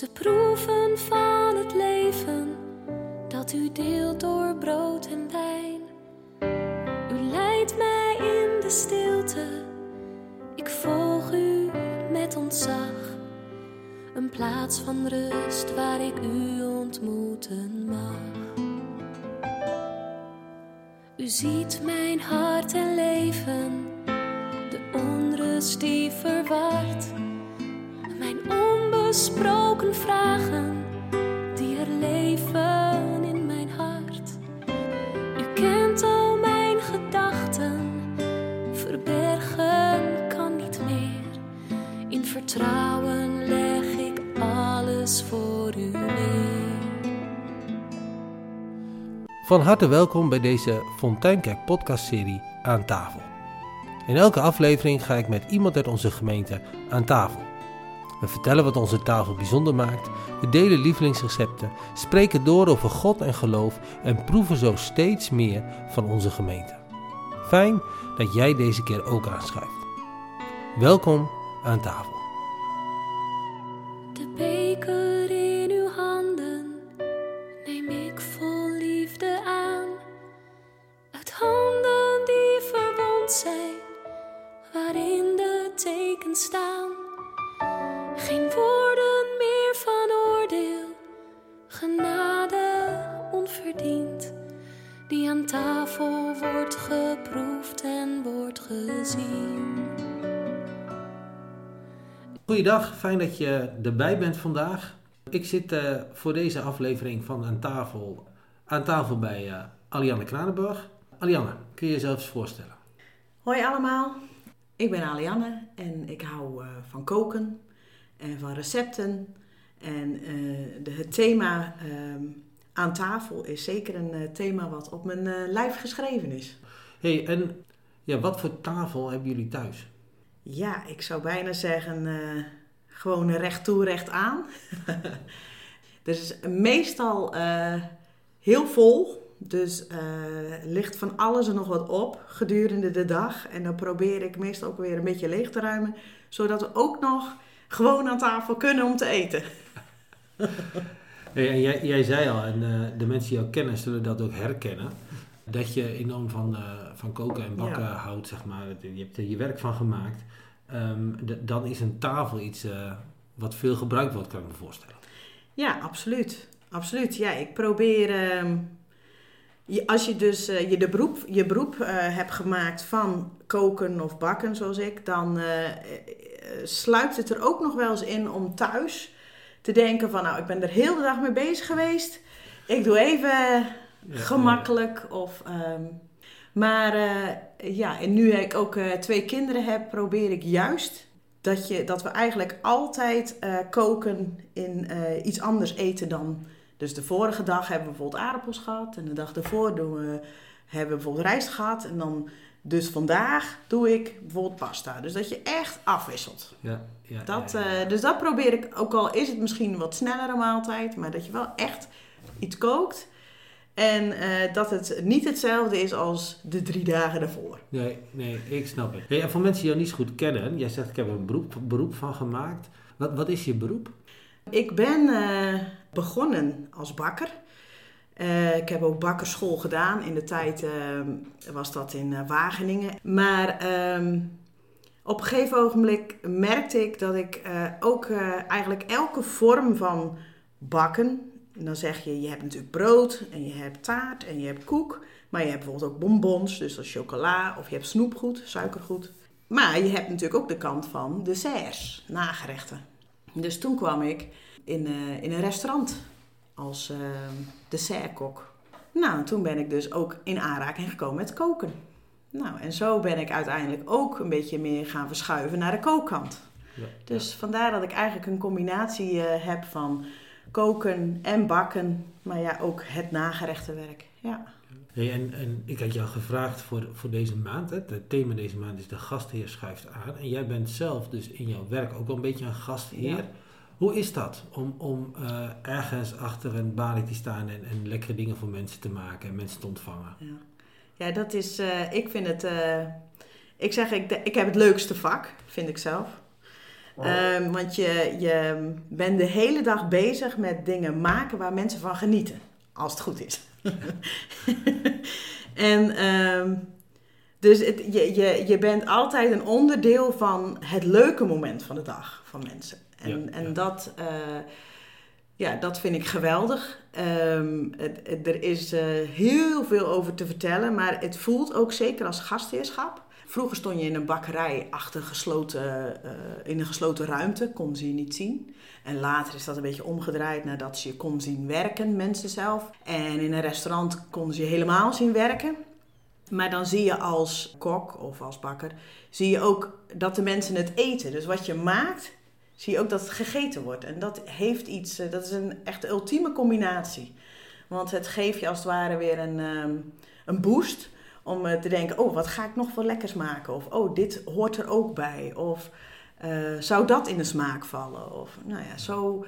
Te proeven van het leven dat u deelt door brood en wijn. U leidt mij in de stilte, ik volg u met ontzag. Een plaats van rust waar ik u ontmoeten mag. U ziet mijn hart en leven, de onrust die verwart. Mijn onbesproken vragen die er leven in mijn hart. U kent al mijn gedachten, verbergen kan niet meer. In vertrouwen leg ik alles voor u neer. Van harte welkom bij deze Fonteinkerk podcastserie Aan tafel. In elke aflevering ga ik met iemand uit onze gemeente aan tafel. We vertellen wat onze tafel bijzonder maakt, we delen lievelingsrecepten, spreken door over God en geloof en proeven zo steeds meer van onze gemeente. Fijn dat jij deze keer ook aanschuift. Welkom aan tafel. De gezien. Goeiedag, fijn dat je erbij bent vandaag. Ik zit eh, voor deze aflevering van Aan tafel, aan tafel bij eh Alianne Kranenburg. Alianne, kun je jezelf eens voorstellen? Hoi allemaal, ik ben Alianne en ik hou eh, van koken en van recepten. En eh, de, het thema ehm, aan tafel is zeker een thema wat op mijn eh, lijf geschreven is. hey, en ja, wat voor tafel hebben jullie thuis? Ja, ik zou bijna zeggen eh, gewoon recht toe, recht aan. is meestal eh, heel vol, dus eh, ligt van alles en nog wat op gedurende de dag. En dan probeer ik meestal ook weer een beetje leeg te ruimen, zodat we ook nog gewoon aan tafel kunnen om te eten. Hey, en jij, jij zei al, en de mensen die jou kennen zullen dat ook herkennen, dat je enorm van, eh, van koken en bakken Ja. houdt, zeg maar. Je hebt er je werk van gemaakt. Ehm, dan is een tafel iets eh, wat veel gebruikt wordt, kan ik me voorstellen. Ja, absoluut. Absoluut. Ja, ik probeer. ehm, je, als je dus eh, je, de beroep, je beroep hebt gemaakt van koken of bakken, zoals ik, dan sluipt het er ook nog wel eens in om thuis te denken: van nou, ik ben er heel de dag mee bezig geweest. Ik doe even gemakkelijk. Of, ehm, maar eh, ja, en nu ik ook eh, twee kinderen heb, probeer ik juist dat, je, dat we eigenlijk altijd eh, koken in iets anders eten dan. Dus de vorige dag hebben we bijvoorbeeld aardappels gehad. En de dag daarvoor doen we, hebben we bijvoorbeeld rijst gehad. En dan, dus vandaag doe ik bijvoorbeeld pasta. Dus dat je echt afwisselt. Ja, ja, Dat, ja, ja. dus dat probeer ik, ook al is het misschien een wat snellere maaltijd, maar dat je wel echt iets kookt. En eh, dat het niet hetzelfde is als de drie dagen daarvoor. Nee, nee, ik snap het. Hey, en voor mensen die jou niet zo goed kennen, jij zegt ik heb er een beroep, beroep van gemaakt. Wat, wat is je beroep? Ik ben eh, begonnen als bakker. Eh, ik heb ook bakkerschool gedaan. In de tijd was dat in Wageningen. Maar ehm, op een gegeven ogenblik merkte ik dat ik ook eigenlijk elke vorm van bakken. En dan zeg je, je hebt natuurlijk brood en je hebt taart en je hebt koek. Maar je hebt bijvoorbeeld ook bonbons, dus dat is chocola. Of je hebt snoepgoed, suikergoed. Maar je hebt natuurlijk ook de kant van desserts, nagerechten. Dus toen kwam ik in, eh, in een restaurant als eh, dessertkok. Nou, toen ben ik dus ook in aanraking gekomen met koken. Nou, en zo ben ik uiteindelijk ook een beetje meer gaan verschuiven naar de kookkant. Ja, Dus vandaar dat ik eigenlijk een combinatie eh, heb van koken en bakken, maar ja, ook het nagerechtenwerk. Ja. Hey, en, en ik had jou gevraagd voor, voor deze maand. Hè, het thema deze maand is de gastheer schuift aan. En jij bent zelf dus in jouw werk ook wel een beetje een gastheer. Ja. Hoe is dat om, om eh, ergens achter een balie te staan en, en lekkere dingen voor mensen te maken en mensen te ontvangen? Ja, ja dat is, eh, ik vind het, eh, Ik zeg, ik, ik heb het leukste vak, vind ik zelf. Ehm, want je, je bent de hele dag bezig met dingen maken waar mensen van genieten. Als het goed is. en ehm, dus het, je, je, je bent altijd een onderdeel van het leuke moment van de dag van mensen. En, en Dat, uh, ja, dat vind ik geweldig. Ehm, het, er is uh, heel veel over te vertellen, maar het voelt ook zeker als gastheerschap. Vroeger stond je in een bakkerij achter gesloten, uh, in een gesloten ruimte, kon ze je niet zien. En later is dat een beetje omgedraaid nadat ze je kon zien werken, mensen zelf. En in een restaurant kon ze je helemaal zien werken. Maar dan zie je als kok of als bakker, zie je ook dat de mensen het eten. Dus wat je maakt, zie je ook dat het gegeten wordt. En dat heeft iets, eh, dat is een echt ultieme combinatie. Want het geeft je als het ware weer een, ehm, een boost om eh, te denken, oh, wat ga ik nog voor lekkers maken? Of, oh, dit hoort er ook bij. Of uh, zou dat in de smaak vallen? Of, nou ja, zo,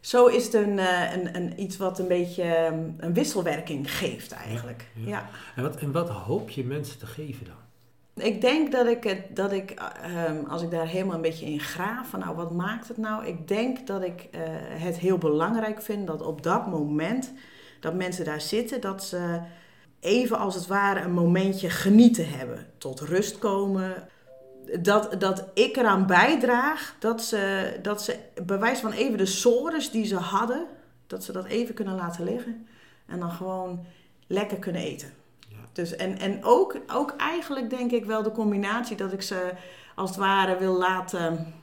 zo is het een, een, een, iets wat een beetje ehm, een wisselwerking geeft eigenlijk. Ja, En, wat, en wat hoop je mensen te geven dan? Ik denk dat ik, het, dat ik ehm, als ik daar helemaal een beetje in graaf, van nou wat maakt het nou? Ik denk dat ik het heel belangrijk vind dat op dat moment dat mensen daar zitten, dat ze even als het ware een momentje genieten hebben. Tot rust komen. Dat, dat ik eraan bijdraag dat ze, dat ze bewijs van even de sores die ze hadden, dat ze dat even kunnen laten liggen. En dan gewoon lekker kunnen eten. Dus, en en ook, ook eigenlijk denk ik wel de combinatie dat ik ze als het ware wil laten.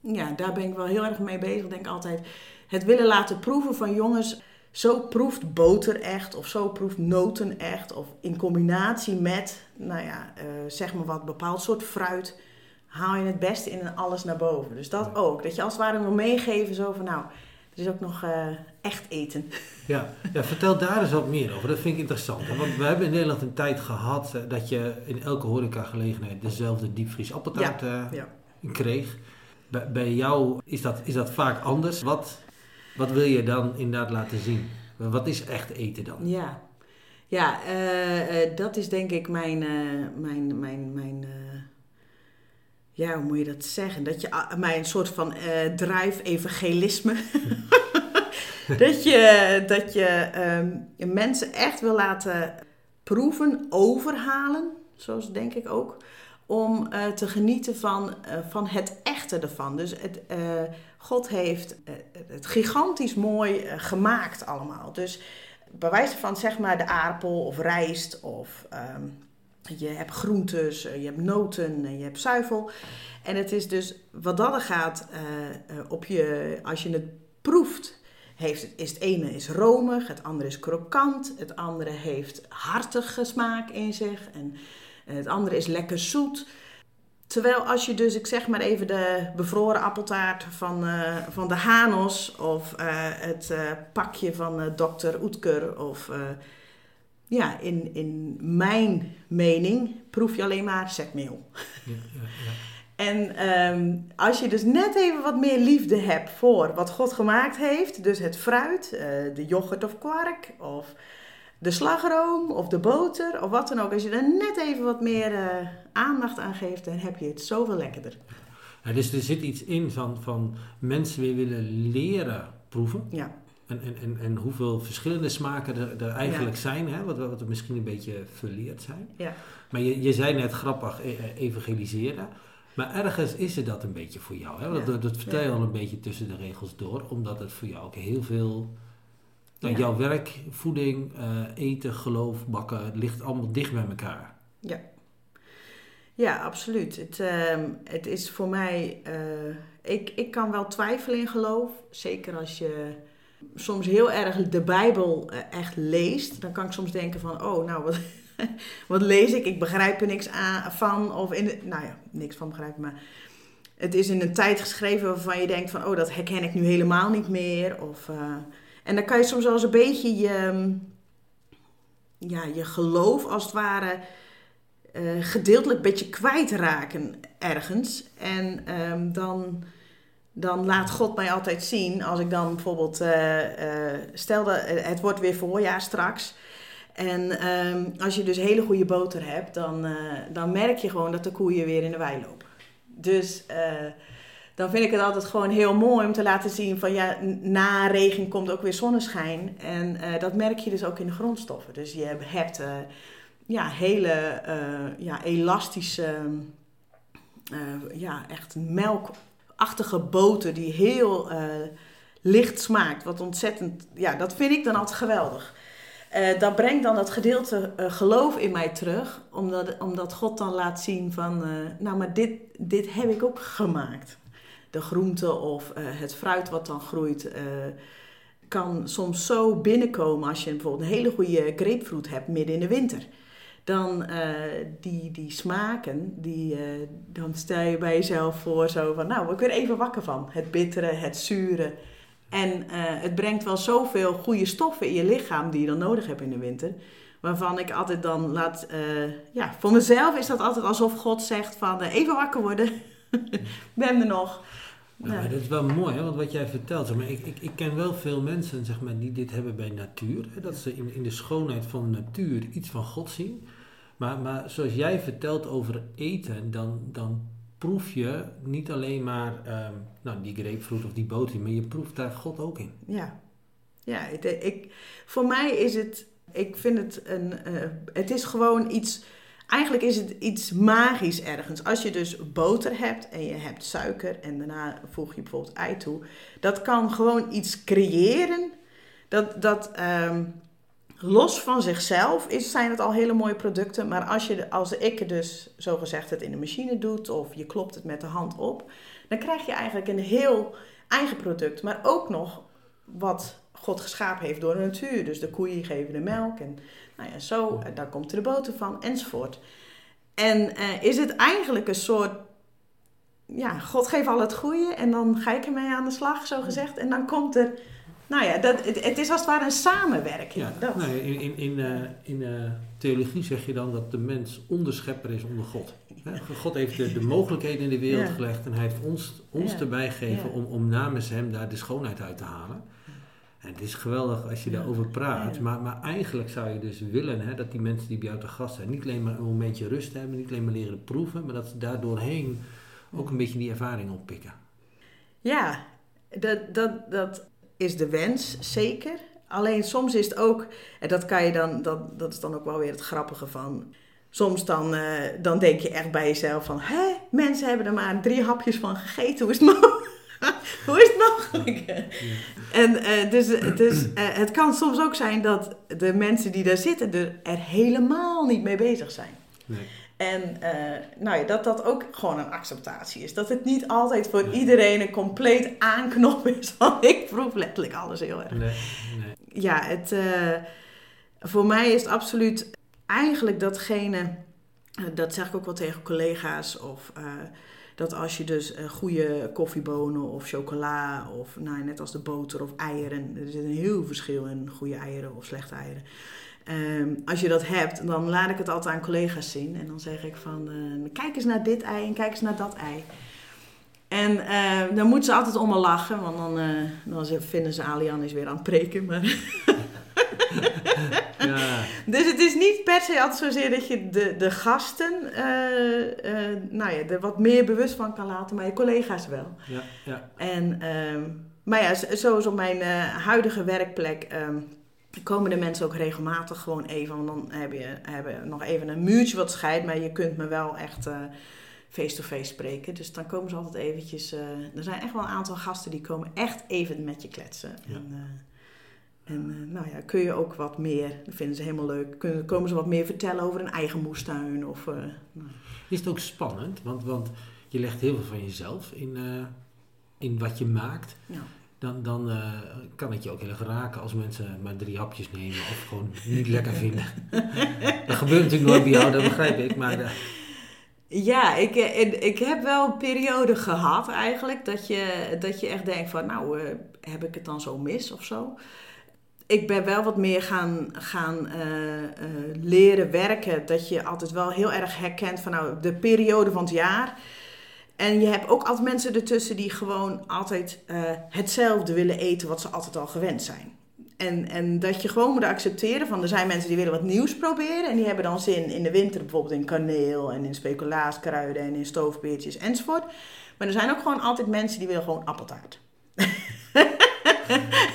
Ja, daar ben ik wel heel erg mee bezig. Ik denk altijd het willen laten proeven van jongens. Zo proeft boter echt, of zo proeft noten echt, of in combinatie met, nou ja, uh, zeg maar wat bepaald soort fruit, haal je het beste in alles naar boven. Dus dat ook. Dat je als het ware wil meegeven, zo van nou, er is ook nog uh, echt eten. Ja, ja, vertel daar eens wat meer over. Dat vind ik interessant. Want we hebben in Nederland een tijd gehad uh, dat je in elke horecagelegenheid dezelfde diepvries appeltaart ja, ja. kreeg. Bij, bij, jou is dat, is dat vaak anders. Wat, wat wil je dan inderdaad laten zien? Wat is echt eten dan? Ja, ja dat is denk ik mijn, mijn, mijn, mijn ja, hoe moet je dat zeggen? Dat je mij een soort van drive-evangelisme. dat je, dat je um, mensen echt wil laten proeven, overhalen, zoals denk ik ook, om uh, te genieten van, uh, van het echte ervan. Dus het, God heeft het gigantisch mooi gemaakt allemaal. Dus bij wijze van zeg maar de aardappel of rijst of um, je hebt groentes, je hebt noten en je hebt zuivel. En het is dus, wat dat gaat, op je, als je het proeft, heeft, is het ene is romig, het andere is krokant, het andere heeft hartige smaak in zich en het andere is lekker zoet. Terwijl als je dus, ik zeg maar even de bevroren appeltaart van, uh, van de Hanos of uh, het uh, pakje van dokter Oetker of ja, in, in mijn mening proef je alleen maar zetmeel. Ja, ja, ja. En um, als je dus net even wat meer liefde hebt voor wat God gemaakt heeft, dus het fruit, de yoghurt of kwark, of de slagroom, of de boter, of wat dan ook. Als je er net even wat meer uh, aandacht aan geeft, dan heb je het zoveel lekkerder. Ja, dus er zit iets in van, van mensen weer willen leren proeven. Ja. En, en, en, en hoeveel verschillende smaken er, er eigenlijk zijn, hè? Wat, wat we misschien een beetje verleerd zijn. Ja. Maar je, je zei net grappig, e-, evangeliseren. Maar ergens is het dat een beetje voor jou. Hè? Dat, dat vertel je al een beetje tussen de regels door, omdat het voor jou ook heel veel. Nou, jouw werk, voeding, uh, eten, geloof, bakken, het ligt allemaal dicht bij elkaar. Ja, ja absoluut. Het, uh, het is voor mij. Uh, ik, ik kan wel twijfelen in geloof. Zeker als je soms heel erg de Bijbel eh, echt leest. Dan kan ik soms denken van, oh, nou, wat, wat lees ik? Ik begrijp er niks aan, van. Of in nou ja, niks van begrijpen, maar het is in een tijd geschreven waarvan je denkt van, oh, dat herken ik nu helemaal niet meer. Of, uh, en dan kan je soms wel eens een beetje je, ja, je geloof als het ware uh, gedeeltelijk een beetje kwijtraken ergens. En um, dan, dan laat God mij altijd zien, als ik dan bijvoorbeeld, uh, stel dat het wordt weer voorjaar straks. En ehm, als je dus hele goede boter hebt, dan, eh, dan merk je gewoon dat de koeien weer in de wei lopen. Dus eh, dan vind ik het altijd gewoon heel mooi om te laten zien van ja, na regen komt ook weer zonneschijn. En eh, dat merk je dus ook in de grondstoffen. Dus je hebt ja, hele ja, elastische, ja, echt melkachtige boter die heel licht smaakt. Wat ontzettend, ja, dat vind ik dan altijd geweldig. Dat brengt dan dat gedeelte geloof in mij terug, omdat, omdat God dan laat zien van, nou maar dit, dit heb ik ook gemaakt. De groente of het fruit wat dan groeit, kan soms zo binnenkomen als je bijvoorbeeld een hele goede grapefruit hebt midden in de winter. Dan die, die smaken, die, dan stel je bij jezelf voor zo van, nou, ik weer even wakker van. Het bittere, het zure, en het brengt wel zoveel goede stoffen in je lichaam die je dan nodig hebt in de winter. Waarvan ik altijd dan laat, ja, voor mezelf is dat altijd alsof God zegt van even wakker worden, ben er nog. Nou, dat is wel mooi, hè, want wat jij vertelt. Zeg maar, ik, ik, ik ken wel veel mensen zeg maar, die dit hebben bij natuur. Hè, dat ze in, in de schoonheid van de natuur iets van God zien. Maar, maar zoals jij vertelt over eten, dan, dan proef je niet alleen maar um, nou, die grapefruit of die boter, maar je proeft daar God ook in. Ja, ja ik, voor mij is het, ik vind het een, uh, het is gewoon iets, eigenlijk is het iets magisch ergens. Als je dus boter hebt en je hebt suiker en daarna voeg je bijvoorbeeld ei toe, dat kan gewoon iets creëren. Dat, dat um, los van zichzelf is, zijn het al hele mooie producten. Maar als, je, als ik dus zogezegd het in de machine doet of je klopt het met de hand op, dan krijg je eigenlijk een heel eigen product. Maar ook nog wat God geschapen heeft door de natuur. Dus de koeien geven de melk en nou ja, zo, daar komt er de boter van enzovoort. En eh, is het eigenlijk een soort, ja, God geeft al het goede en dan ga ik ermee aan de slag, zo gezegd. En dan komt er nou ja, dat, het, het, is als het ware een samenwerking. Ja, dat. Nee, in in, in, uh, in uh, theologie zeg je dan dat de mens onderschepper is onder God. God heeft de, de mogelijkheden in de wereld ja. gelegd en hij heeft ons, ons erbij gegeven om, om namens hem daar de schoonheid uit te halen. En het is geweldig als je daarover praat, maar, maar eigenlijk zou je dus willen hè, dat die mensen die bij jou te gast zijn niet alleen maar een momentje rust hebben, niet alleen maar leren proeven, maar dat ze daardoorheen ook een beetje die ervaring oppikken. Ja, dat, dat, dat is de wens, zeker. Alleen soms is het ook, en dat kan je dan, dat, dat is dan ook wel weer het grappige van. Soms dan, uh, dan denk je echt bij jezelf van, hè, mensen hebben er maar drie hapjes van gegeten, hoe is het mogelijk? Hoe is het mogelijk? Ja. En uh, dus, dus uh, het kan soms ook zijn dat de mensen die daar zitten er, er helemaal niet mee bezig zijn. Nee. En uh, nou ja, dat dat ook gewoon een acceptatie is. Dat het niet altijd voor iedereen een compleet aanknop is van ik proef letterlijk alles heel erg. Nee. Ja, het, voor mij is het absoluut eigenlijk datgene, dat zeg ik ook wel tegen collega's, of dat als je dus goede koffiebonen of chocola, of nou, net als de boter of eieren, er zit een heel verschil in goede eieren of slechte eieren. Um, als je dat hebt, dan laat ik het altijd aan collega's zien. En dan zeg ik van, uh, kijk eens naar dit ei en kijk eens naar dat ei. En uh, dan moeten ze altijd om me lachen, want dan, uh, dan vinden ze Alian is weer aan het preken. Maar ja. Dus het is niet per se altijd zozeer dat je de, de gasten nou ja, er wat meer bewust van kan laten, maar je collega's wel. Ja, ja. En, ehm, maar ja, zoals op mijn huidige werkplek... Um, komen de mensen ook regelmatig gewoon even. Want dan heb je hebben nog even een muurtje wat scheidt. Maar je kunt me wel echt eh, face-to-face spreken. Dus dan komen ze altijd eventjes... Uh, er zijn echt wel een aantal gasten die komen echt even met je kletsen. Ja. En, uh, en nou ja, kun je ook wat meer... Dat vinden ze helemaal leuk. Kunnen, komen ze wat meer vertellen over een eigen moestuin. Of, nou. Is het ook spannend? Want, want je legt heel veel van jezelf in, in wat je maakt. Ja dan, dan uh, kan het je ook heel erg raken als mensen maar drie hapjes nemen of gewoon niet lekker vinden. dat gebeurt natuurlijk nooit bij jou, dat begrijp ik. Maar. Ja, ik, eh, ik heb wel een periode gehad eigenlijk dat je, dat je echt denkt van nou, heb ik het dan zo mis of zo. Ik ben wel wat meer gaan, gaan leren werken. Dat je altijd wel heel erg herkent van nou, de periode van het jaar en je hebt ook altijd mensen ertussen die gewoon altijd uh, hetzelfde willen eten wat ze altijd al gewend zijn. en, en dat je gewoon moet accepteren van er zijn mensen die willen wat nieuws proberen. En die hebben dan zin in de winter bijvoorbeeld in kaneel en in speculaaskruiden en in stoofbeertjes enzovoort. Maar er zijn ook gewoon altijd mensen die willen gewoon appeltaart.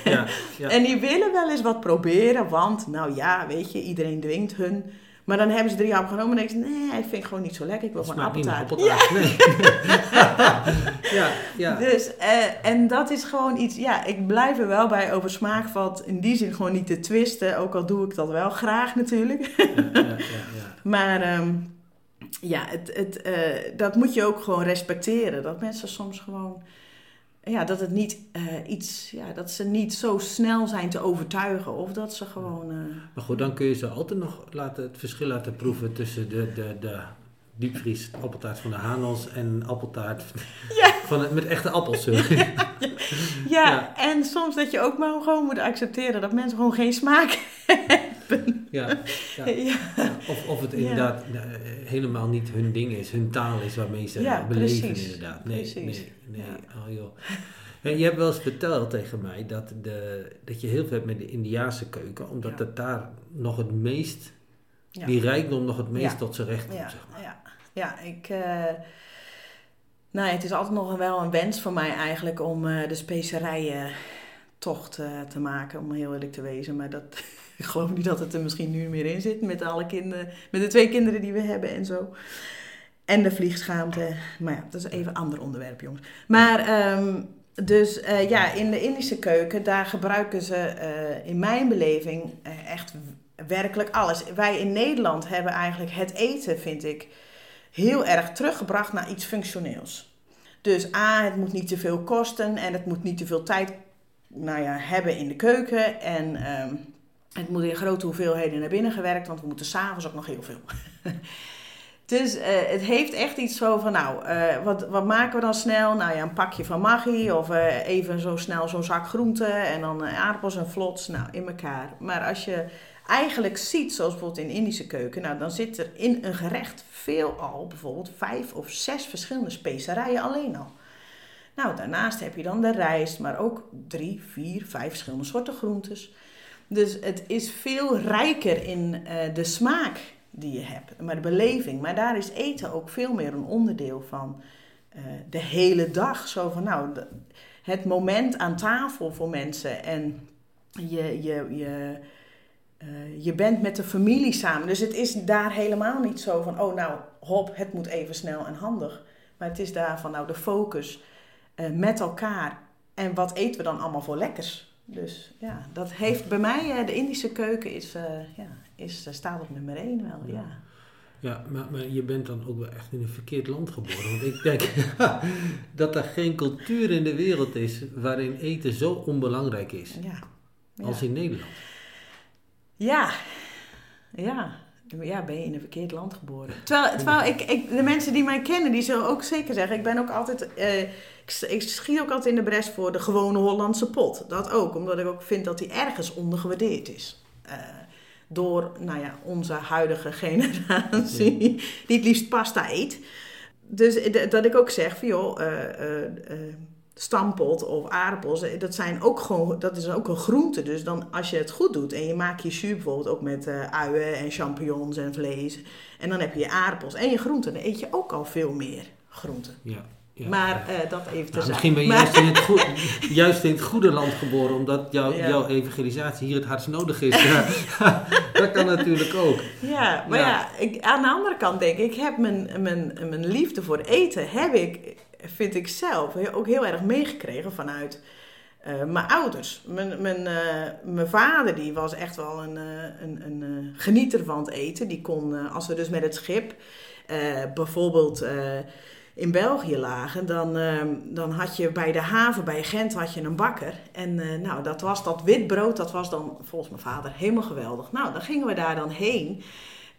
Ja, ja. En die willen wel eens wat proberen, want nou ja, weet je, iedereen dwingt hun. Maar dan hebben ze drie appels genomen en denken ze, nee, ik vind het gewoon niet zo lekker, ik wil gewoon appeltaart. Nee. ja, ja. Dus, eh, en dat is gewoon iets, ja, ik blijf er wel bij over smaak valt in die zin gewoon niet te twisten. Ook al doe ik dat wel graag natuurlijk. ja, ja, ja, ja. Maar ehm, ja, het, het, eh, dat moet je ook gewoon respecteren. Dat mensen soms gewoon, ja, dat het niet eh, iets, ja, dat ze niet zo snel zijn te overtuigen. Of dat ze gewoon, eh, Maar goed, dan kun je ze altijd nog laten, het verschil laten proeven tussen de, de, de diepvries appeltaart van de Hanels en appeltaart Ja. van het, met echte appels. ja, Ja. en soms dat je ook maar gewoon moet accepteren dat mensen gewoon geen smaak hebben. Ja, ja. Ja. Ja, Of, of het inderdaad eh, helemaal niet hun ding is, hun taal is waarmee ze beleven precies. inderdaad. Nee, Precies. nee. Oh, joh. Je hebt wel eens verteld tegen mij dat, de, dat je heel veel hebt met de Indiaanse keuken, omdat het daar nog het meest, die rijkdom nog het meest tot zijn recht komt. Ja, zeg maar. ja, ja ik. eh, nou, ja, het is altijd nog wel een wens van mij eigenlijk om eh, de specerijen tocht te maken, om heel eerlijk te wezen. Maar dat, ik geloof niet dat het er misschien nu meer in zit met alle kinderen, met de twee kinderen die we hebben en zo. En de vliegschaamte. Maar ja, dat is even een ander onderwerp, jongens. Maar ehm, dus eh, ja, in de Indische keuken, daar gebruiken ze eh, in mijn beleving eh, echt werkelijk alles. Wij in Nederland hebben eigenlijk het eten, vind ik, heel erg teruggebracht naar iets functioneels. Dus A, het moet niet te veel kosten en het moet niet te veel tijd nou ja, hebben in de keuken. En ehm, het moet in grote hoeveelheden naar binnen gewerkt, want we moeten s'avonds ook nog heel veel. Dus eh, het heeft echt iets zo van, nou, eh, wat, wat maken we dan snel? Nou ja, een pakje van Maggi of eh, even zo snel zo'n zak groenten en dan aardappels en vlots, nou, in elkaar. Maar als je eigenlijk ziet, zoals bijvoorbeeld in Indische keuken, nou, dan zit er in een gerecht veelal bijvoorbeeld vijf of zes verschillende specerijen alleen al. Nou, daarnaast heb je dan de rijst, maar ook drie, vier, vijf verschillende soorten groentes. Dus het is veel rijker in eh, de smaak die je hebt, maar de beleving. Maar daar is eten ook veel meer een onderdeel van eh, de hele dag. Zo van, nou, het moment aan tafel voor mensen en je, je, je, eh, je bent met de familie samen. Dus het is daar helemaal niet zo van, oh nou, hop, het moet even snel en handig. Maar het is daar van, nou, de focus met elkaar. En wat eten we dan allemaal voor lekkers? Dus ja, dat heeft bij mij, eh, de Indische keuken is, eh, ja, is, eh, staat op nummer één wel, ja. Ja, maar, maar je bent dan ook wel echt in een verkeerd land geboren. Want ik denk dat er geen cultuur in de wereld is waarin eten zo onbelangrijk is Ja, ja. als in Nederland. Ja, ja. Ja, ben je in een verkeerd land geboren. Terwijl, terwijl ik, ik, de mensen die mij kennen, die zullen ook zeker zeggen... Ik ben ook altijd... eh, ik, ik schiet ook altijd in de bres voor de gewone Hollandse pot. Dat ook, omdat ik ook vind dat die ergens ondergewaardeerd is. Eh, door, nou ja, onze huidige generatie, die het liefst pasta eet. Dus d- dat ik ook zeg van, joh... eh, eh, eh, stampot of aardappels, eh, dat, zijn ook gewoon, dat is ook een groente. Dus dan, als je het goed doet en je maakt je jus bijvoorbeeld ook met eh uien en champignons en vlees. En dan heb je je aardappels en je groenten. Dan eet je ook al veel meer groenten. Ja, ja, maar eh, dat even Nou, terzijde. misschien ben je Maar- juist in, het goe- juist in het goede land geboren, omdat jouw Ja. jouw evangelisatie hier het hardst nodig is. Ja, dat kan natuurlijk ook. Ja, maar Ja. ik, aan de andere kant denk ik, ik heb mijn, mijn, mijn liefde voor eten, heb ik, vind ik zelf, ook heel erg meegekregen vanuit eh, mijn ouders. Mijn, mijn, eh, mijn vader die was echt wel een, een, een genieter van het eten. Die kon, als we dus met het schip bijvoorbeeld in België lagen, dan, eh, dan had je bij de haven, bij Gent, had je een bakker. En eh, nou, dat was dat witbrood, dat was dan volgens mijn vader helemaal geweldig. Nou, dan gingen we daar dan heen.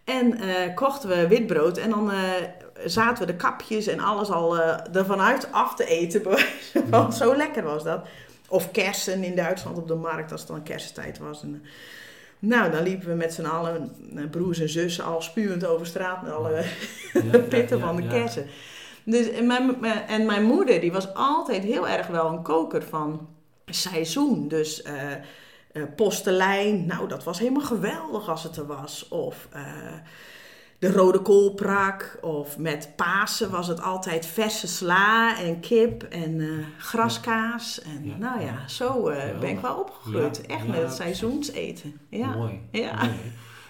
En eh, kochten we witbrood en dan eh, zaten we de kapjes en alles al ervan uit af te eten. van. Zo lekker was dat. Of kersen in Duitsland op de markt, als het dan kersentijd was. En, nou, dan liepen we met z'n allen, broers en zussen, al spuwend over straat met alle Ja, pitten ja, van de kersen. Dus, en, mijn, mijn- en mijn moeder, die was altijd heel erg wel een koker van seizoen. Dus eh, uh, postelijn, nou dat was helemaal geweldig als het er was. Of uh, de rode koolprak. Of met Pasen was het altijd verse sla en kip en uh, graskaas. En ja. nou ja, zo ben ik wel opgegroeid. Echt met het seizoenseten. Ja. Mooi. Ja. Mooi.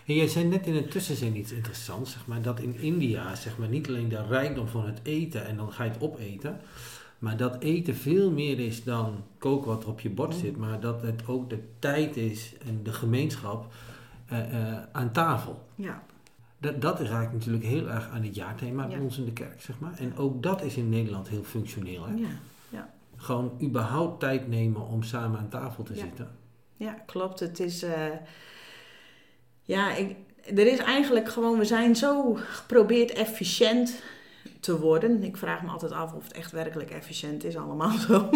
En jij zei net in een tussenzin iets interessants, zeg maar, dat in India zeg maar, niet alleen de rijkdom van het eten en dan ga je het opeten, maar dat eten veel meer is dan koken wat er op je bord zit, maar dat het ook de tijd is en de gemeenschap uh, uh, aan tafel. Ja. Dat, dat raakt natuurlijk heel erg aan het jaarthema bij ja. ons in de kerk, zeg maar. En ook dat is in Nederland heel functioneel. Hè? Ja. Ja. Gewoon überhaupt tijd nemen om samen aan tafel te Ja. zitten. Ja, klopt. Het is. eh, ja, ik, er is eigenlijk gewoon. We zijn zo geprobeerd efficiënt te worden. Ik vraag me altijd af of het echt werkelijk efficiënt is, allemaal zo.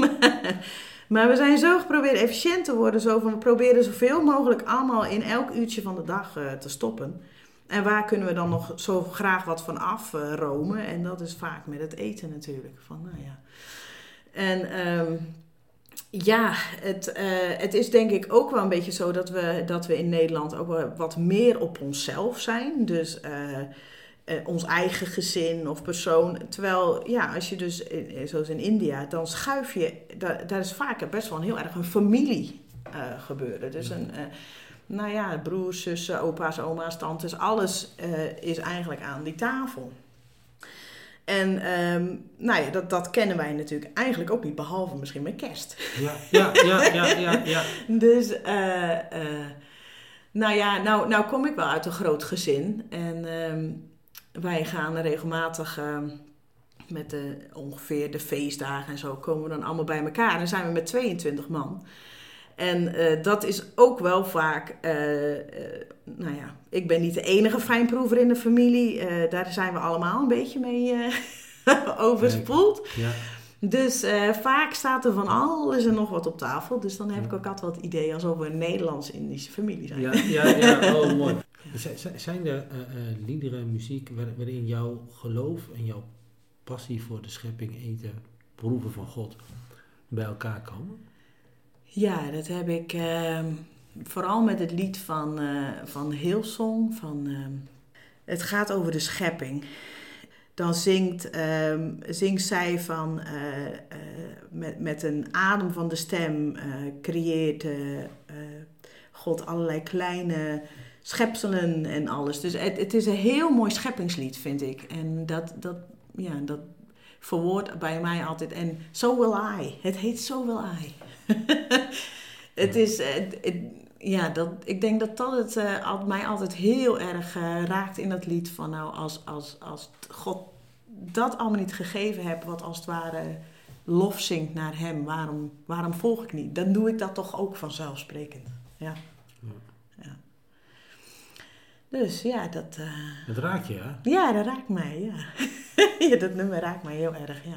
maar we zijn zo geprobeerd efficiënt te worden. Zo van we proberen zoveel mogelijk allemaal in elk uurtje van de dag eh, te stoppen. En waar kunnen we dan nog zo graag wat van afromen? en dat is vaak met het eten natuurlijk. Van, nou ja. En ehm, ja, het, eh, het is denk ik ook wel een beetje zo dat we, dat we in Nederland ook wel wat meer op onszelf zijn. Dus eh, eh, ons eigen gezin of persoon. Terwijl, ja, als je dus, in- zoals in India, dan schuif je, daar, daar is vaak best wel een heel erg een familie gebeuren. Dus een, nou ja, broers, zussen, opa's, oma's, tantes, alles is eigenlijk aan die tafel. En ehm, nou ja, dat, dat kennen wij natuurlijk eigenlijk ook niet, behalve misschien met kerst. Ja, ja, ja, ja, ja. ja. Dus, eh, nou ja, nou, nou kom ik wel uit een groot gezin. En ehm, wij gaan regelmatig ehm, met de, ongeveer de feestdagen en zo komen we dan allemaal bij elkaar. En dan zijn we met 22 man. En eh, dat is ook wel vaak, eh, nou ja, ik ben niet de enige fijnproever in de familie. Daar zijn we allemaal een beetje mee overspoeld. ja. Dus vaak staat er van alles en nog wat op tafel. Dus dan heb ik ook altijd wel het idee alsof we een Nederlands-Indische familie zijn. Ja, ja, ja, oh mooi. Zijn er liederen, muziek waar- waarin jouw geloof en jouw passie voor de schepping, eten, proeven van God bij elkaar komen? Ja, dat heb ik ehm, vooral met het lied van, eh van Hillsong. Van, ehm, het gaat over de schepping. Dan zingt, ehm, zingt zij van eh, eh, met, met een adem van de stem creëert God allerlei kleine schepselen en alles. Dus het, het is een heel mooi scheppingslied, vind ik. En dat, dat, ja, dat verwoordt bij mij altijd. En So Will I. Het heet So Will I. het is, eh, het- het- ja, dat, ik denk dat dat het al- mij altijd heel erg eh, raakt in dat lied. Van nou, als, als, als God dat allemaal niet gegeven hebt, wat als het ware lof zingt naar hem, waarom, waarom volg ik niet? Dan doe ik dat toch ook vanzelfsprekend. Ja. ja. Dus ja, dat, Het raakt je, hè? ja, dat raakt mij, ja. ja. Dat nummer raakt mij heel erg, ja.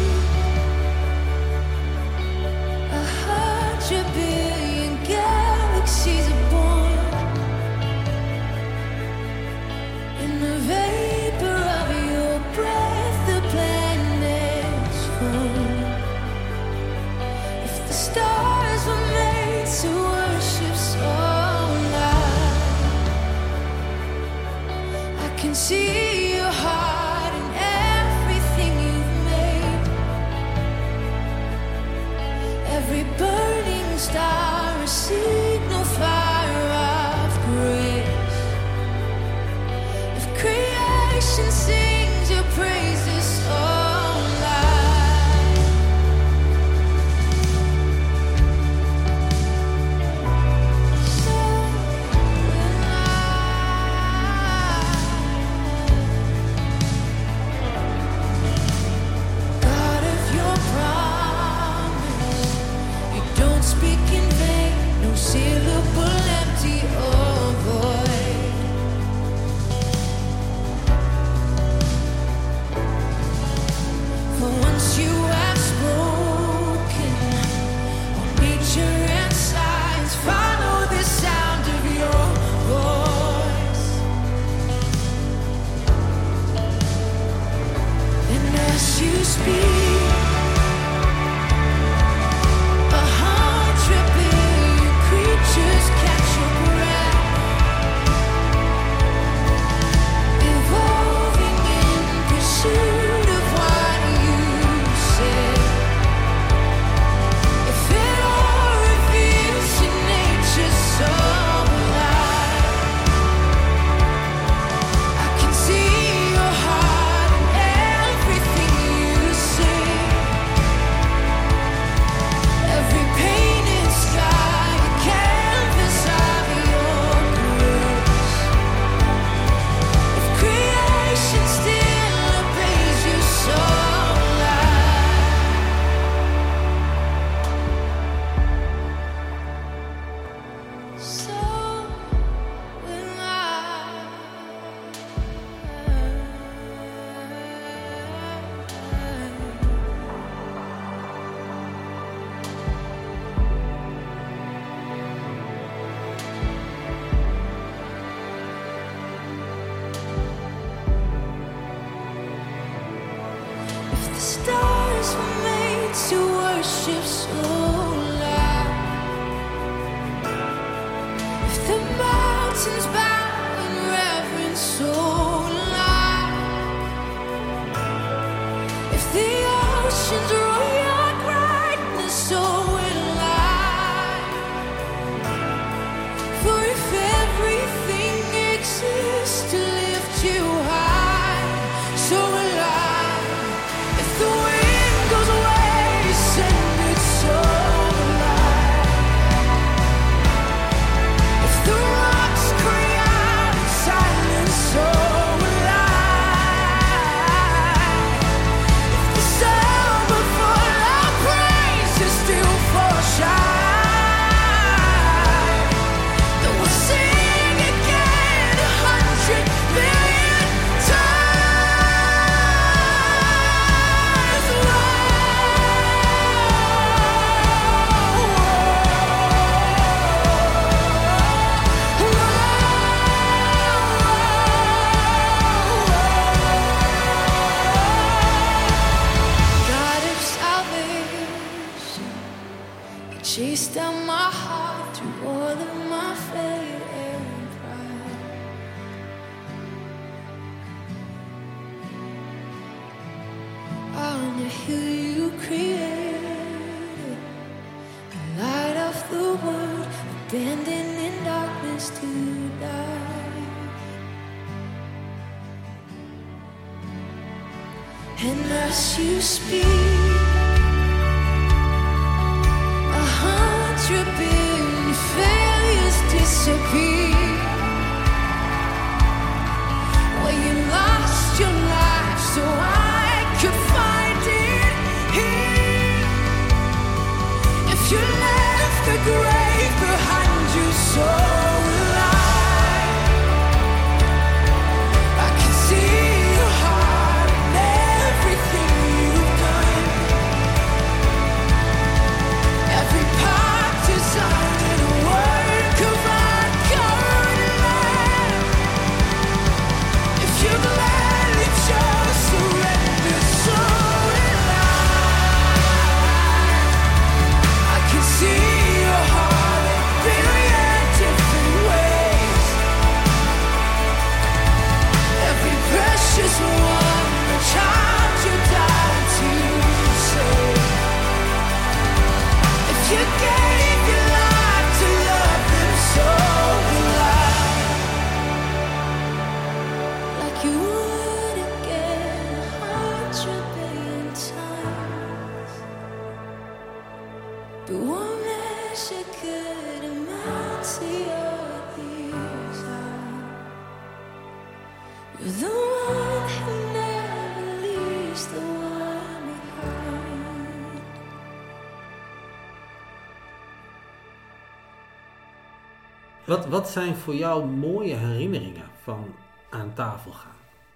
Wat, zijn voor jou mooie herinneringen van aan tafel gaan?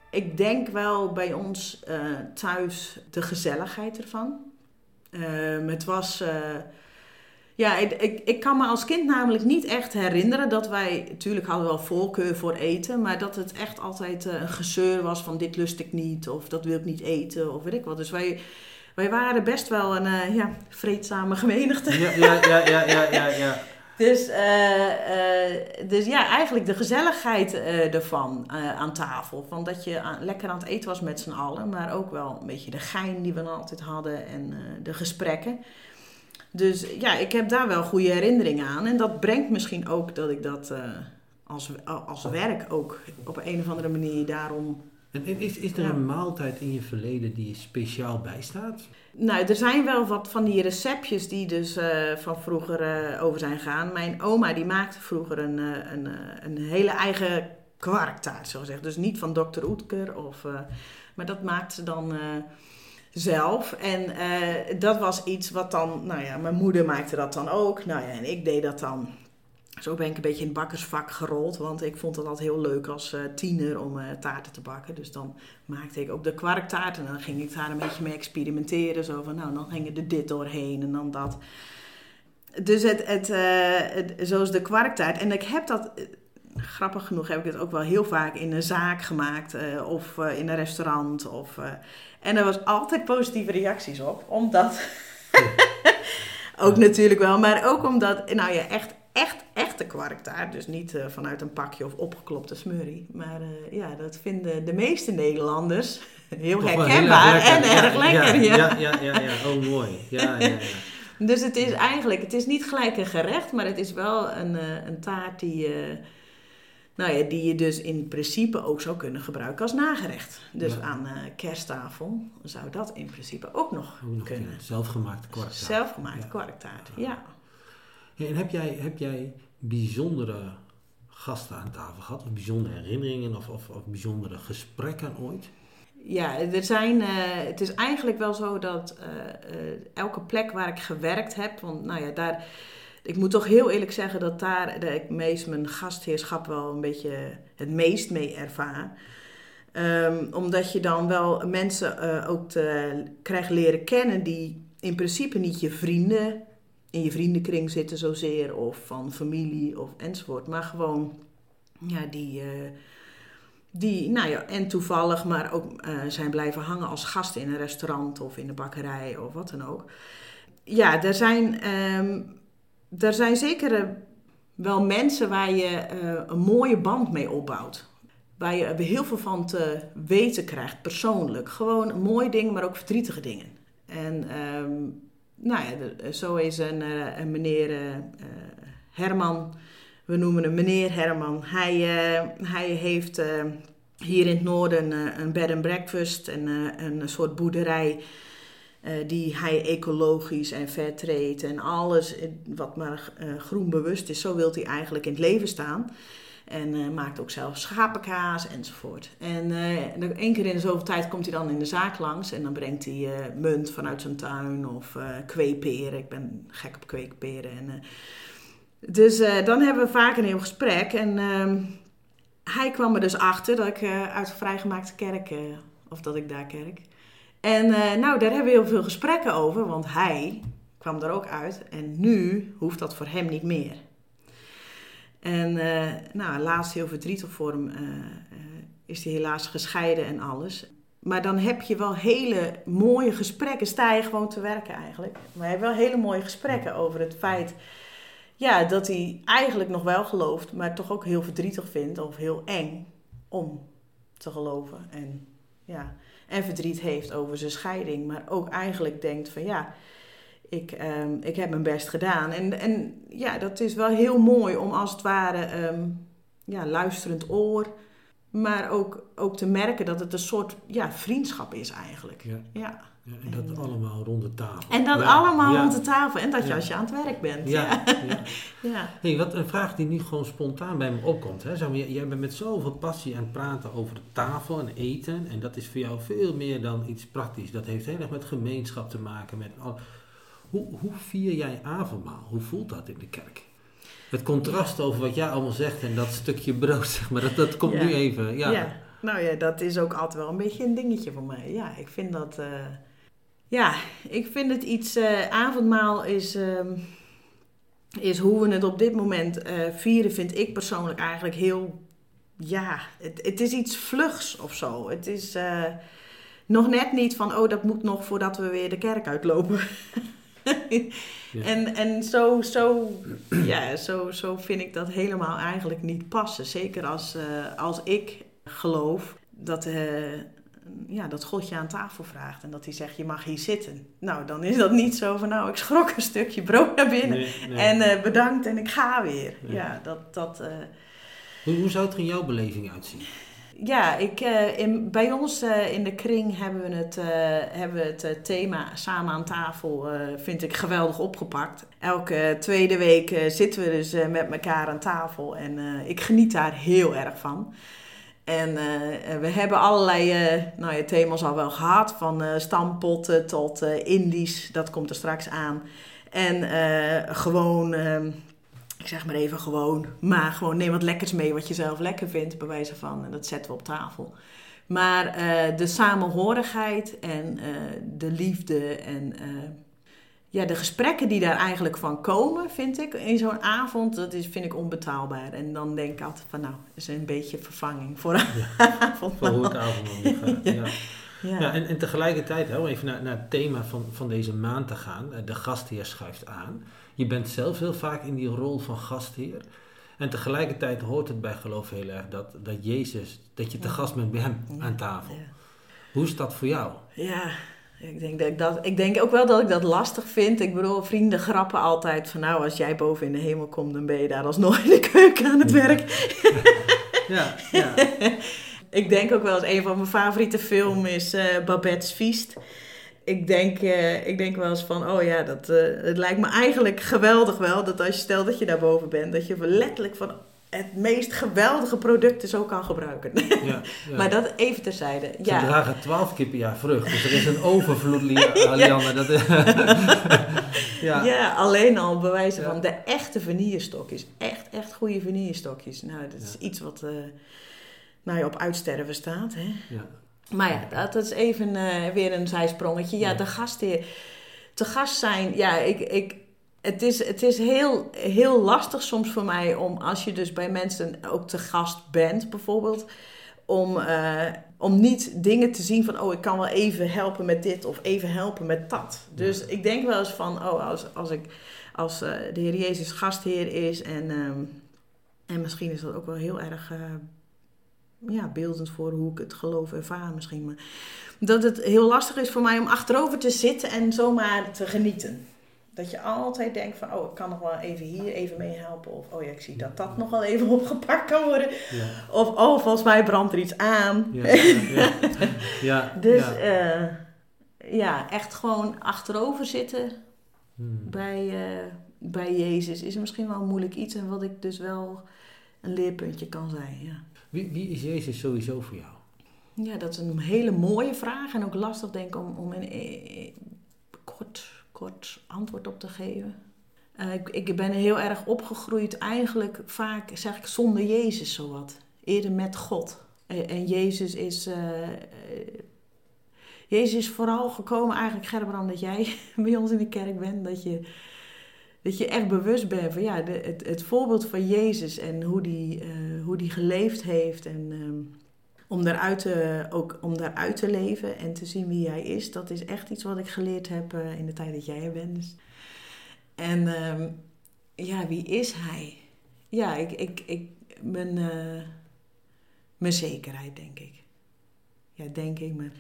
ik denk wel bij ons eh, thuis de gezelligheid ervan. Ehm, het was. eh, ja, ik, ik, ik kan me als kind namelijk niet echt herinneren dat wij. Natuurlijk hadden we wel voorkeur voor eten, maar dat het echt altijd eh, een gezeur was van dit lust ik niet, of dat wil ik niet eten, of weet ik wat. Dus wij, wij waren best wel een ja, vreedzame gemeenigte. Ja, ja, ja, ja, ja, ja. ja. Dus, eh, eh, dus ja, eigenlijk de gezelligheid eh, ervan aan tafel. Van dat je lekker aan het eten was met z'n allen. Maar ook wel een beetje de gein die we altijd hadden en de gesprekken. Dus ja, ik heb daar wel goede herinneringen aan. En dat brengt misschien ook dat ik dat als, als werk ook op een of andere manier daarom En, en is, is er een maaltijd in je verleden die je speciaal bijstaat? Nou, er zijn wel wat van die receptjes die dus eh, van vroeger eh, over zijn gegaan. Mijn oma die maakte vroeger een, eh, een, een hele eigen kwarktaart, zo gezegd. Dus niet van Dr. Oetker, of, maar dat maakte ze dan zelf. En dat was iets wat dan, nou ja, mijn moeder maakte dat dan ook. Nou ja, en ik deed dat dan. Zo ben ik een beetje in het bakkersvak gerold, want ik vond het altijd heel leuk als eh, tiener om eh, taarten te bakken. Dus dan maakte ik ook de kwarktaart en dan ging ik daar een beetje mee experimenteren. Zo van, nou, dan ging er dit doorheen en dan dat. Dus het, het, eh, het, zo is de kwarktaart. En ik heb dat, grappig genoeg heb ik het ook wel heel vaak in een zaak gemaakt. of in een restaurant. Of, en er was altijd positieve reacties op. Omdat, ook natuurlijk wel, maar ook omdat, nou ja, echt, echt, echte kwarktaart. Dus niet eh, vanuit een pakje of opgeklopte smurrie. Maar eh, ja, dat vinden de meeste Nederlanders heel Toch wel heel herkenbaar erg en erg lekker. Ja, Ja, ja, ja, ja. Oh, mooi. Ja, ja, ja. Dus het is eigenlijk, het is niet gelijk een gerecht, maar het is wel een, eh, een taart die, nou ja, die je dus in principe ook zou kunnen gebruiken als nagerecht. Dus Ja. aan eh, kersttafel zou dat in principe ook nog Ook nog kunnen. een zelfgemaakte kwarktaart. Zelfgemaakte Ja. kwarktaart, ja. En heb jij, heb jij bijzondere gasten aan tafel gehad? Of bijzondere herinneringen of, of, of bijzondere gesprekken ooit? Ja, er zijn, eh, het is eigenlijk wel zo dat eh, eh, elke plek waar ik gewerkt heb, want nou ja, daar, ik moet toch heel eerlijk zeggen dat daar dat ik meest mijn gastheerschap wel een beetje het meest mee ervaar. Ehm, omdat je dan wel mensen ook te, krijgt leren kennen die in principe niet je vrienden in je vriendenkring zitten zozeer, of van familie of enzovoort, maar gewoon ja, die. eh, die, nou ja, en toevallig, maar ook eh, zijn blijven hangen als gasten in een restaurant of in de bakkerij of wat dan ook. Ja, er zijn, ehm, er zijn zeker eh, wel mensen waar je een mooie band mee opbouwt. Waar je heel veel van te weten krijgt, persoonlijk. Gewoon een mooi ding, maar ook verdrietige dingen. En ehm, nou ja, zo is een, eh, een meneer eh, eh, Herman, we noemen hem meneer Herman. Hij, hij heeft hier in het noorden een bed and breakfast, en, een soort boerderij die hij ecologisch en fairtrade en alles wat maar eh, groenbewust is, zo wil hij eigenlijk in het leven staan. En eh, maakt ook zelf schapenkaas enzovoort. En en één keer in de zoveel tijd komt hij dan in de zaak langs en dan brengt hij eh, munt vanuit zijn tuin of kweekperen. Ik ben gek op kweekperen. En, dus dan hebben we vaak een heel gesprek. En ehm, hij kwam er dus achter dat ik uit vrijgemaakte kerk, of dat ik daar kerk. En nou, daar hebben we heel veel gesprekken over, want hij kwam er ook uit. En nu hoeft dat voor hem niet meer. En eh, nou, laatst heel verdrietig voor hem eh, eh, is hij helaas gescheiden en alles. Maar dan heb je wel hele mooie gesprekken. Sta je gewoon te werken eigenlijk. Maar je hebt wel hele mooie gesprekken over het feit ja, dat hij eigenlijk nog wel gelooft, maar toch ook heel verdrietig vindt of heel eng om te geloven. En, ja, en verdriet heeft over zijn scheiding, maar ook eigenlijk denkt van ja, ik, ehm, ik heb mijn best gedaan. En, en ja, dat is wel heel mooi om als het ware ehm, ja, luisterend oor, maar ook, ook te merken dat het een soort ja, vriendschap is eigenlijk. Ja. Ja. Ja, en dat En, allemaal rond de tafel. En dat Ja, allemaal ja, rond de tafel en dat je als je aan het werk bent. Ja, Ja. Hey, wat een vraag die nu gewoon spontaan bij me opkomt. Hè? Zeg maar, jij jij bent met zoveel passie aan het praten over de tafel en eten. En dat is voor jou veel meer dan iets praktisch. Dat heeft heel erg met gemeenschap te maken. Met al... hoe, hoe vier jij avondmaal? Hoe voelt dat in de kerk? Het contrast over wat jij allemaal zegt en dat stukje brood, zeg maar, dat, dat komt Ja. nu even. Ja. Ja. Nou ja, dat is ook altijd wel een beetje een dingetje voor mij. Ja, ik vind dat... eh, ja, ik vind het iets... eh, avondmaal is... ehm, is hoe we het op dit moment eh, vieren, vind ik persoonlijk eigenlijk heel... Ja, het, het is iets vlugs of zo. Het is nog net niet van, oh, dat moet nog voordat we weer de kerk uitlopen. Ja. En, en zo, zo, ja, zo, zo vind ik dat helemaal eigenlijk niet passen. Zeker als, eh, als ik geloof dat, eh, ja, dat God je aan tafel vraagt en dat hij zegt, je mag hier zitten. Nou, dan is dat niet zo van, nou, ik schrok een stukje brood naar binnen. Nee, nee. En eh, bedankt en ik ga weer. Ja. Ja, dat, dat, Hoe, hoe zou het er in jouw beleving uitzien? Ja ik, eh, in, bij ons eh, in de kring hebben we het, eh, hebben we het thema samen aan tafel, vind ik geweldig opgepakt. Elke tweede week zitten we dus met elkaar aan tafel en ik geniet daar heel erg van. En we hebben allerlei nou ja, thema's al wel gehad, van stampotten tot Indisch, dat komt er straks aan. En gewoon, ehm, ik zeg maar even gewoon, maar gewoon neem wat lekkers mee wat je zelf lekker vindt, bij wijze van. En dat zetten we op tafel. Maar eh, de samenhorigheid en eh, de liefde en eh, ja, de gesprekken die daar eigenlijk van komen, vind ik, in zo'n avond, dat is, vind ik onbetaalbaar. En dan denk ik altijd van, nou, dat is een beetje vervanging voor een avond. Voor hoe het gaat. Ja. Ja. Ja, en, en tegelijkertijd, hè, om even naar, naar het thema van, van deze maand te gaan, eh, de gastheer schuift aan. Je bent zelf heel vaak in die rol van gastheer. En tegelijkertijd hoort het bij geloof heel erg dat, dat Jezus, dat je te gast bent bij hem aan tafel. Hoe is dat voor jou? Ja, ik denk, dat ik, dat, ik denk ook wel dat ik dat lastig vind. Ik bedoel, vrienden grappen altijd van nou, als jij boven in de hemel komt, dan ben je daar alsnog in de keuken aan het werk. Ja, ja. Ik denk ook wel eens, een van mijn favoriete film is eh, Babette's Feast. Ik denk, eh, ik denk wel eens van, oh ja, dat, eh, het lijkt me eigenlijk geweldig wel. Dat als je stelt dat je daar boven bent, dat je letterlijk van het meest geweldige product zo kan gebruiken. ja, ja. Maar dat even terzijde. Ze Ja, dragen twaalf keer per jaar vrucht, dus er is een overvloed, Lia- Lianne. Dat, ja. Ja, alleen al bewijzen van de echte vanillestokjes. Echt, echt goede vanillestokjes. Nou, dat is iets wat nou ja, op uitsterven staat. Hè? Ja. Maar ja, dat, dat is even eh, weer een zijsprongetje. Ja, Ja. de gastheer. Te gast zijn, ja, ik, ik, het is, het is heel, heel lastig soms voor mij om, als je dus bij mensen ook te gast bent, bijvoorbeeld, om, eh, om niet dingen te zien van, oh, ik kan wel even helpen met dit of even helpen met dat. Dus ik denk wel eens van, oh, als, als, ik, als eh, de Heer Jezus gastheer is en, ehm, en misschien is dat ook wel heel erg ja, beeldend voor hoe ik het geloof ervaar misschien. Maar dat het heel lastig is voor mij om achterover te zitten en zomaar te genieten. Dat je altijd denkt van, oh, ik kan nog wel even hier even mee helpen. Of, oh ja, ik zie dat dat nog wel even opgepakt kan worden. Ja. Of, oh, volgens mij brandt er iets aan. Ja, ja, ja. Dus ja. ja. ja, echt gewoon achterover zitten Hmm. bij, eh, bij Jezus is misschien wel een moeilijk iets. En wat ik dus wel een leerpuntje kan zijn, ja. Wie, is Jezus sowieso voor jou? Ja, dat is een hele mooie vraag en ook lastig denk ik om, om een eh, kort, kort antwoord op te geven. Eh, ik, ik ben heel erg opgegroeid eigenlijk vaak, zeg ik, zonder Jezus zowat. Eerder met God. En, Jezus is... eh, Jezus is vooral gekomen eigenlijk, Gerbrand, dat jij bij ons in de kerk bent. Dat je, dat je echt bewust bent van ja, de, het, het voorbeeld van Jezus en hoe die, eh, hoe die geleefd heeft. En ehm, om, daaruit te, ook, om daaruit te leven en te zien wie hij is, dat is echt iets wat ik geleerd heb eh, in de tijd dat jij er bent. Dus. En ehm, ja, wie is hij? Ja, ik, ik, ik, mijn, eh, mijn zekerheid, denk ik. Ja, denk ik. Maar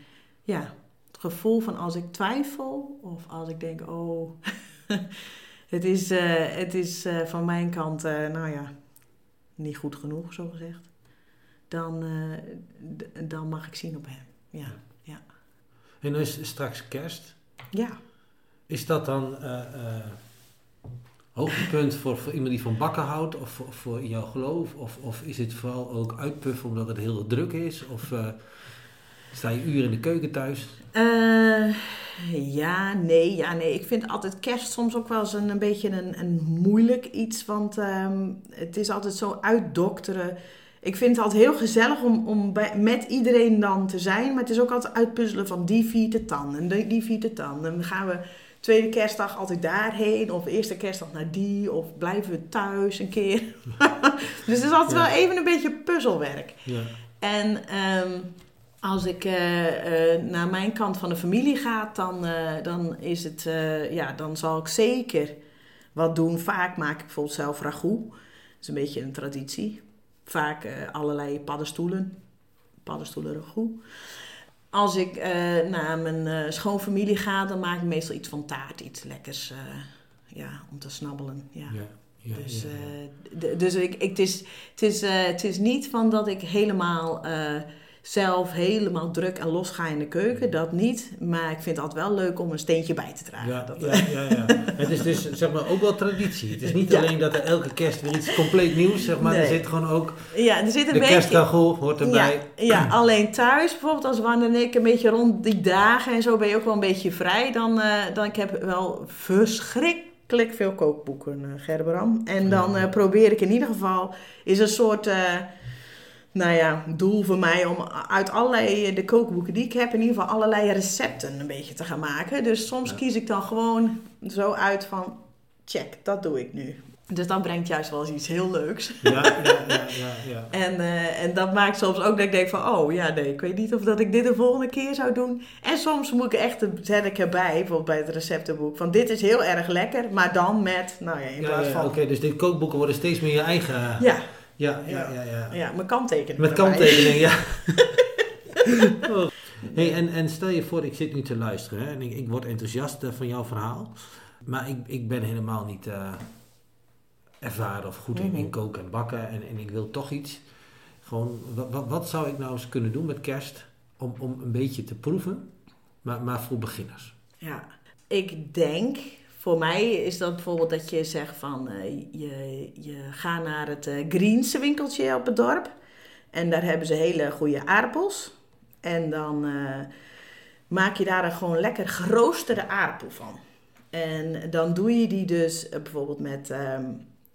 ja, het gevoel van als ik twijfel of als ik denk, oh, het is, eh, het is eh, van mijn kant, eh, nou ja, niet goed genoeg, zo gezegd. Dan, dan mag ik zien op hem. Ja, ja. En dan is straks kerst. ja. Is dat dan hoogtepunt voor, voor iemand die van bakken houdt of voor, voor jouw geloof? Of, of is het vooral ook uitpuffen omdat het heel druk is? Of sta je uren in de keuken thuis? Eh, ja, nee, ja, nee. Ik vind altijd kerst soms ook wel eens een, een beetje een, een moeilijk iets. Want ehm, het is altijd zo uitdokteren. ik vind het altijd heel gezellig om, om bij, met iedereen dan te zijn. Maar het is ook altijd uitpuzzelen van die vierde tan en die, die vierde. En dan gaan we tweede kerstdag altijd daarheen. Of eerste kerstdag naar die. Of blijven we thuis een keer. dus het is altijd Ja. wel even een beetje puzzelwerk. Ja. En ehm, als ik eh, eh, naar mijn kant van de familie ga, dan, eh, dan is het, ja, dan zal ik zeker wat doen. Vaak maak ik bijvoorbeeld zelf ragout. Dat is een beetje een traditie. Vaak allerlei paddenstoelen. Paddenstoelen ragout. Als ik naar mijn schoonfamilie ga, dan maak ik meestal iets van taart, iets lekkers. ja, om te snabbelen. Ja. Ja. Ja, Dus, ja, ja. d- dus ik, ik, het, is, het, is, het is niet van dat ik helemaal zelf helemaal druk en los ga in de keuken. Dat niet. Maar ik vind het altijd wel leuk om een steentje bij te dragen. Ja, dat, ja, ja, ja. Het is dus zeg maar ook wel traditie. Het is niet Ja. alleen dat er elke kerst weer iets compleet nieuws, zeg maar. Er zit gewoon ook ja, er zit een de beetje... hoort erbij. ja, alleen thuis bijvoorbeeld, als Wanne en ik een beetje rond die dagen en zo ben je ook wel een beetje vrij. Dan, eh, dan ik heb wel verschrikkelijk veel kookboeken, eh Gerberam. En dan eh, probeer ik in ieder geval, is een soort, nou ja, doel voor mij om uit allerlei, de kookboeken die ik heb, in ieder geval allerlei recepten een beetje te gaan maken. Dus soms Ja. kies ik dan gewoon zo uit van, check, dat doe ik nu. Dus dat brengt juist wel eens iets heel leuks. Ja, ja, ja, ja, ja. En, eh, en dat maakt soms ook dat ik denk van, oh ja, nee, ik weet niet of dat ik dit de volgende keer zou doen. En soms moet ik echt, zet ik erbij, bijvoorbeeld bij het receptenboek, van dit is heel erg lekker, maar dan met, nou ja, in plaats ja, van, Oké, dus dit kookboeken worden steeds meer je eigen... ja, ja, ja, ja. ja. ja, mijn kanttekening Met kanttekening, ja. Oh. Hey, en, en stel je voor, ik zit nu te luisteren hè, en ik, ik word enthousiast eh, van jouw verhaal. Maar ik, ik ben helemaal niet eh, ervaren of goed in, in Mhm. koken en bakken. En, en ik wil toch iets. Gewoon, wat, wat, wat zou ik nou eens kunnen doen met kerst om, om een beetje te proeven, maar, maar voor beginners? Ja, ik denk, voor mij is dat bijvoorbeeld dat je zegt van, eh, je, je gaat naar het eh Greense winkeltje op het dorp. En daar hebben ze hele goede aardappels. En dan eh, maak je daar een gewoon lekker geroosterde aardappel van. En dan doe je die dus bijvoorbeeld met ehm,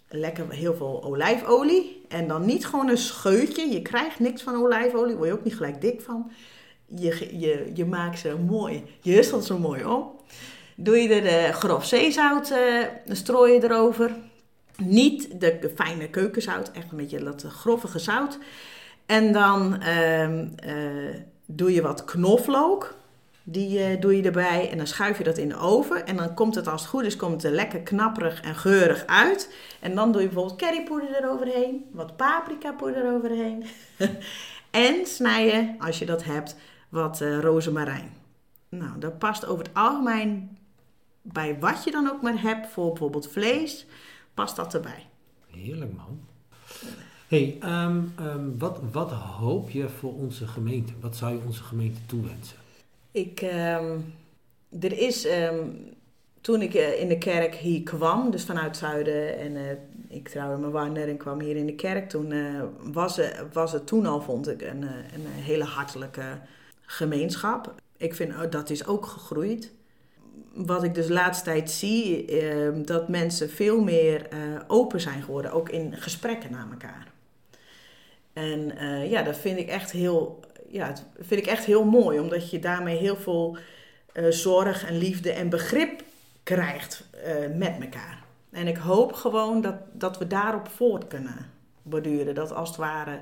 lekker heel veel olijfolie. En dan niet gewoon een scheutje. Je krijgt niks van olijfolie, word je ook niet gelijk dik van. Je, je, je maakt ze mooi, je hustelt ze mooi om. Doe je er eh, grof zeezout, eh strooi je erover. Niet de fijne keukenzout, echt een beetje dat groffige zout. En dan ehm, eh, doe je wat knoflook. Die doe je erbij en dan schuif je dat in de oven. En dan komt het als het goed is, komt het er lekker knapperig en geurig uit. En dan doe je bijvoorbeeld currypoeder eroverheen. Wat paprikapoeder eroverheen. en snij je, als je dat hebt, wat eh rozemarijn. Nou, dat past over het algemeen bij wat je dan ook maar hebt. Voor bijvoorbeeld vlees, past dat erbij. Heerlijk man. hey, ehm, ehm, wat, wat hoop je voor onze gemeente? Wat zou je onze gemeente toewensen? Ik, ehm, er is, ehm, toen ik eh, in de kerk hier kwam, dus vanuit Zuiden, en eh, ik trouwde mijn Warner en kwam hier in de kerk, toen eh, was, er, was het toen al, vond ik, een, eh, een hele hartelijke gemeenschap. Ik vind oh, dat is ook gegroeid. Wat ik dus de laatste tijd zie, ehm, dat mensen veel meer eh, open zijn geworden, ook in gesprekken naar elkaar. En eh, ja, dat vind ik echt heel, ja, vind ik echt heel mooi, omdat je daarmee heel veel eh, zorg en liefde en begrip krijgt met elkaar. En ik hoop gewoon dat, dat we daarop voort kunnen borduren, dat als het ware.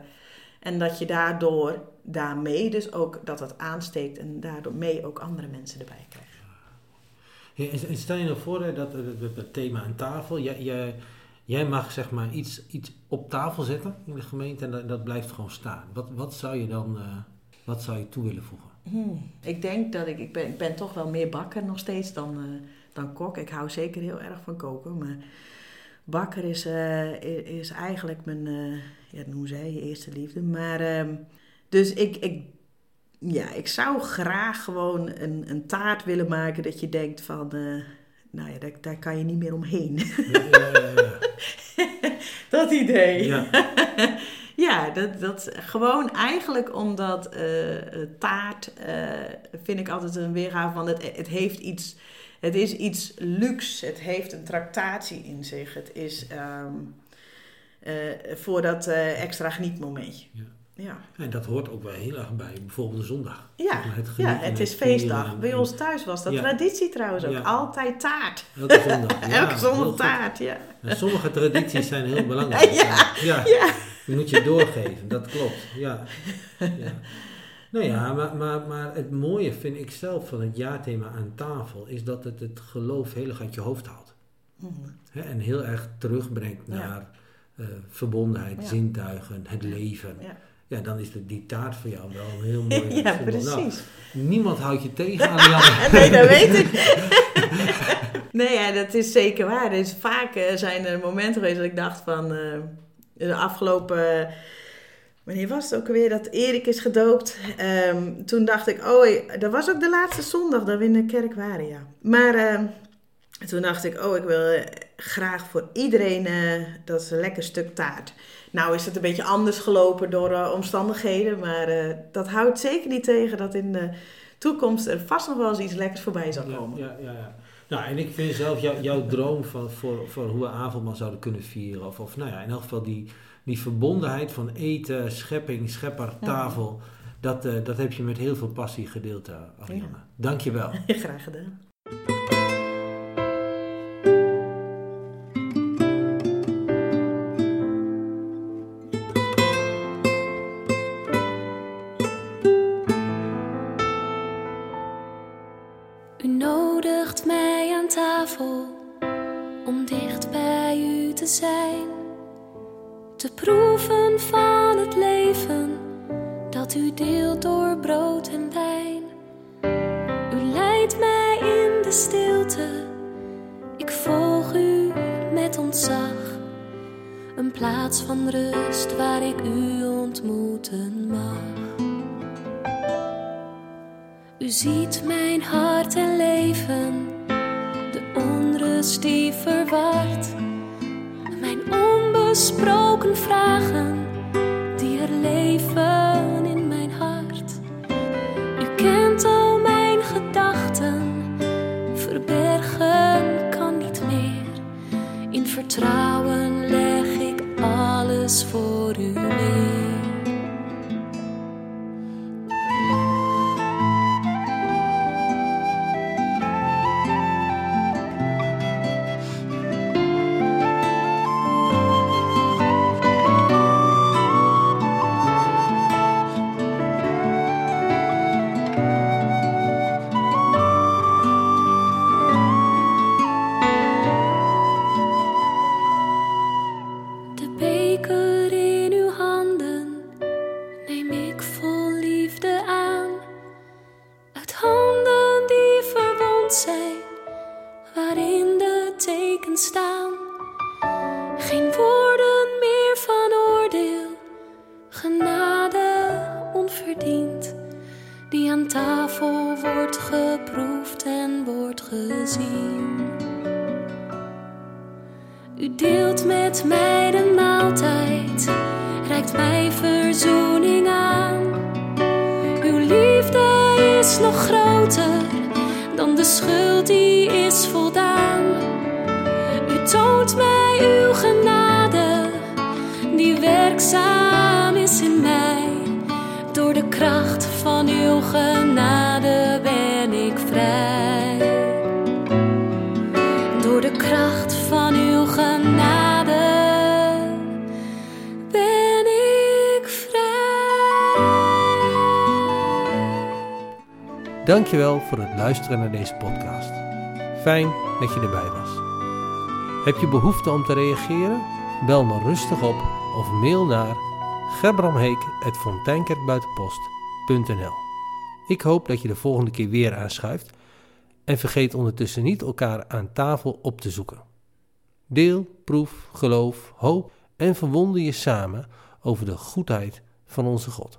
En dat je daardoor, daarmee dus ook, dat het aansteekt en daardoor mee ook andere mensen erbij krijgt. En- stel je nou voor dat het, het thema aan tafel, jij, jij, jij mag zeg maar iets, iets op tafel zetten in de gemeente en dat, blijft gewoon staan. Wat, wat zou je dan eh, wat zou je toe willen voegen? Hmm, Ik denk dat ik, ik ben, ik ben toch wel meer bakker nog steeds dan, eh, dan kok. Ik hou zeker heel erg van koken, maar bakker is, eh, is eigenlijk mijn, eh ja, hoe zei je, eerste liefde. Maar, ehm, dus ik, ik, ja, ik zou graag gewoon een, een taart willen maken dat je denkt van, eh, nou ja, daar, daar kan je niet meer omheen. Ja, ja, ja, dat idee. Ja. Ja, dat, dat gewoon eigenlijk omdat eh, taart eh, vind ik altijd een weergave van het, het heeft iets, het is iets luxe, het heeft een tractatie in zich, het is, ehm, eh, voor dat extra genietmomentje. Ja. Ja, En dat hoort ook wel heel erg bij, bijvoorbeeld de zondag. ja. Het ja het is feestdag. Bij ons thuis was dat Ja. traditie trouwens ook. Ja. Altijd taart. Elke zondag. Ja, Elke zondag taart, ja. En sommige tradities zijn heel belangrijk. Ja, ja. Die moet je doorgeven, dat klopt. Ja. ja. Nou ja, maar, maar, maar het mooie vind ik zelf van het jaarthema aan tafel is dat het het geloof heel erg uit je hoofd haalt. Mhm. En heel erg terugbrengt Ja. naar eh, verbondenheid, Ja. zintuigen, het leven. Ja. Dan is de, die taart voor jou wel een heel mooi Ja. Nou, precies. niemand houdt je tegen, Ariane. Nee, dat weet ik. nee, ja, dat is zeker waar. Dus vaak eh, zijn er momenten geweest dat ik dacht van... eh, de afgelopen... wanneer was het ook alweer dat Erik is gedoopt? Ehm, toen dacht ik, oh, eh, dat was ook de laatste zondag dat we in de kerk waren, ja. Maar toen dacht ik, oh, ik wil graag voor iedereen dat is een lekker stuk taart. Nou is het een beetje anders gelopen door eh, omstandigheden, maar eh, dat houdt zeker niet tegen dat in de toekomst er vast nog wel eens iets lekkers voorbij zal komen. ja, ja, ja. Nou, en ik vind zelf jou- jouw droom van, voor, voor hoe we avondmaal zouden kunnen vieren, of, of nou ja, in elk geval die, die verbondenheid van eten, schepping, schepper, tafel, dat, eh, dat heb je met heel veel passie gedeeld, Ariane. Ja. Dank je wel. Graag gedaan. Ziet mijn beker voor het luisteren naar deze podcast. Fijn dat je erbij was. Heb je behoefte om te reageren? Bel me rustig op of mail naar gerbramheek.fonteinkerkbuitenpost.nl Ik hoop dat je de volgende keer weer aanschuift en vergeet ondertussen niet elkaar aan tafel op te zoeken. Deel, proef, geloof, hoop en verwonder je samen over de goedheid van onze God.